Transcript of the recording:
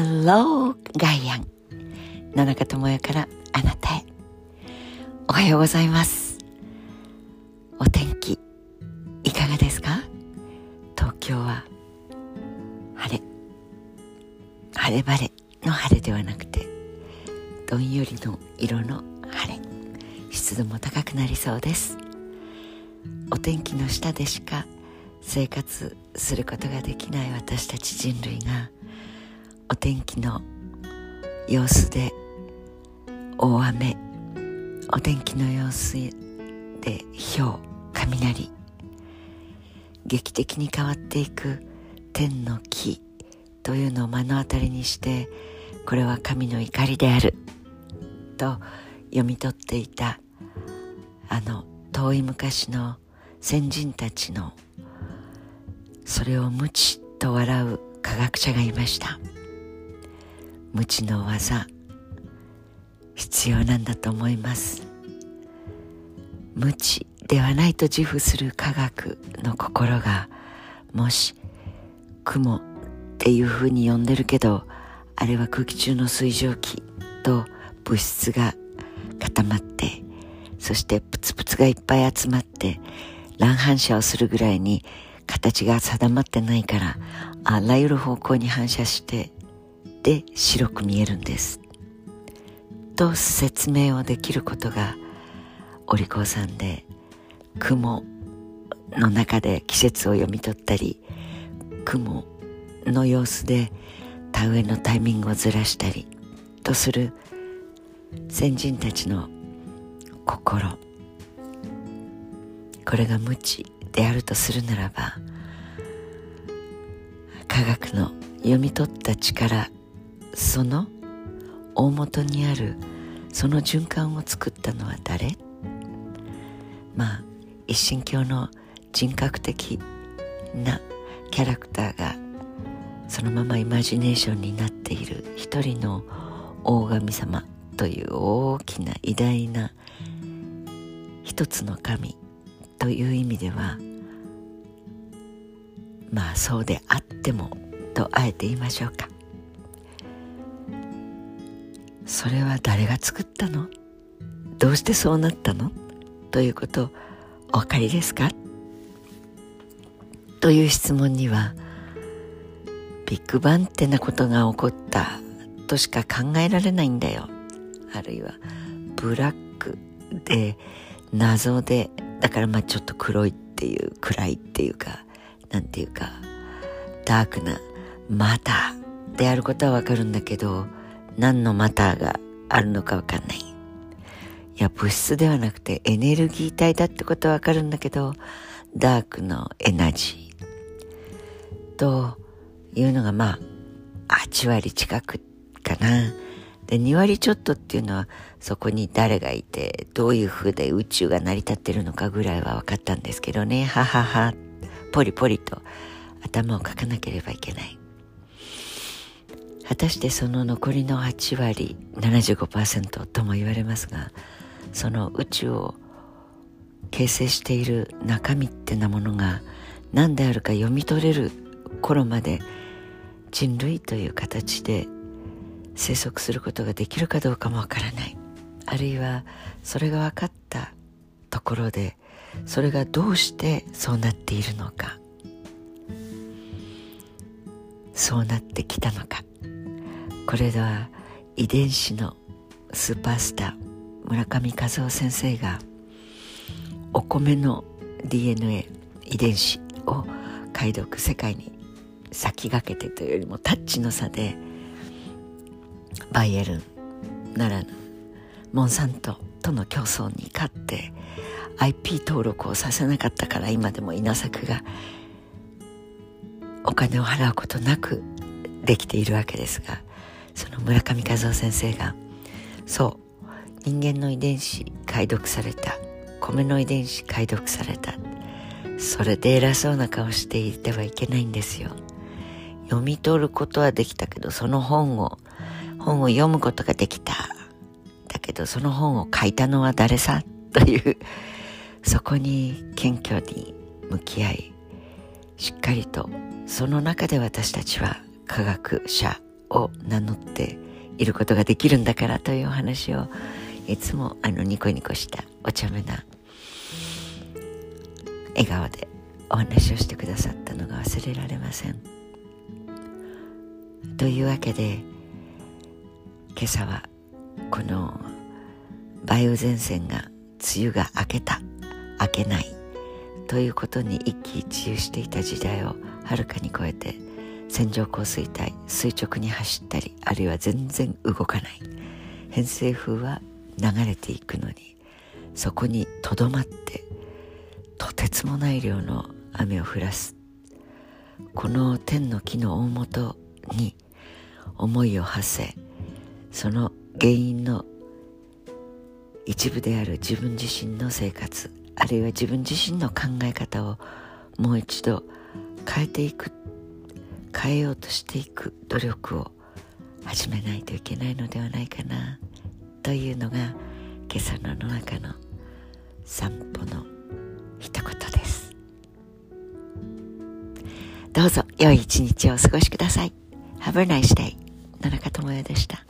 Hello ガイアン野中智代からあなたへ。おはようございます。お天気いかがですか？東京は晴れ。晴れ晴れの晴れではなくてどんよりの色の晴れ。湿度も高くなりそうです。お天気の下でしか生活することができない私たち人類がお天気の様子で大雨お天気の様子で氷雷劇的に変わっていく天の木というのを目の当たりにしてこれは神の怒りであると読み取っていたあの遠い昔の先人たちのそれを無知と笑う科学者がいました。無知の技必要なんだと思います。無知ではないと自負する科学の心がもし雲っていうふうに呼んでるけどあれは空気中の水蒸気と物質が固まってそしてプツプツがいっぱい集まって乱反射をするぐらいに形が定まってないからあらゆる方向に反射してで白く見えるんです。と説明をできることがお利口さんで雲の中で季節を読み取ったり雲の様子で田植えのタイミングをずらしたりとする先人たちの心。これが無知であるとするならば科学の読み取った力その大元にあるその循環を作ったのは誰？まあ一神教の人格的なキャラクターがそのままイマジネーションになっている一人の大神様という大きな偉大な一つの神という意味ではまあそうであってもとあえて言いましょうか。それは誰が作ったの？どうしてそうなったの？ということお分かりですか？という質問にはビッグバンってなことが起こったとしか考えられないんだよ。あるいはブラックで謎でだからまあちょっと黒いっていう暗いっていうかなんていうかダークなマターであることはわかるんだけど何のマターがあるのかわかんない。いや物質ではなくてエネルギー体だってことはわかるんだけどダークのエナジー。というのがまあ8割近くかな。で2割ちょっとっていうのはそこに誰がいてどういう風で宇宙が成り立ってるのかぐらいは分かったんですけどね。ははは。ポリポリと頭をかかなければいけない。果たしてその残りの8割75%とも言われますがその宇宙を形成している中身ってなものが何であるか読み取れる頃まで人類という形で生息することができるかどうかもわからない。あるいはそれが分かったところでそれがどうしてそうなっているのか。そうなってきたのか。これでは遺伝子のスーパースター村上和夫先生がお米の DNA 遺伝子を解読世界に先駆けてというよりもタッチの差でバイエルンならぬモンサントとの競争に勝って IP 登録をさせなかったから今でも稲作がお金を払うことなくできているわけですがその村上和夫先生がそう人間の遺伝子解読された。米の遺伝子解読された。それで偉そうな顔していてはいけないんですよ。読み取ることはできたけどその本を本を読むことができた。だけどその本を書いたのは誰さ？というそこに謙虚に向き合いしっかりとその中で私たちは科学者を名乗っていることができるんだからというお話をいつもあのニコニコしたお茶目な笑顔でお話をしてくださったのが忘れられません。というわけで今朝はこの梅雨前線が梅雨が明けた明けないということに一喜一憂していた時代をはるかに超えて線状降水帯垂直に走ったりあるいは全然動かない。偏西風は流れていくのにそこにとどまってとてつもない量の雨を降らす。この天の木の大元に思いを馳せその原因の一部である自分自身の生活あるいは自分自身の考え方をもう一度変えていく変えようとしていく努力を始めないといけないのではないかなというのが今朝の野中の散歩の一言です。どうぞ良い一日をお過ごしください。Have a nice day 野中智也でした。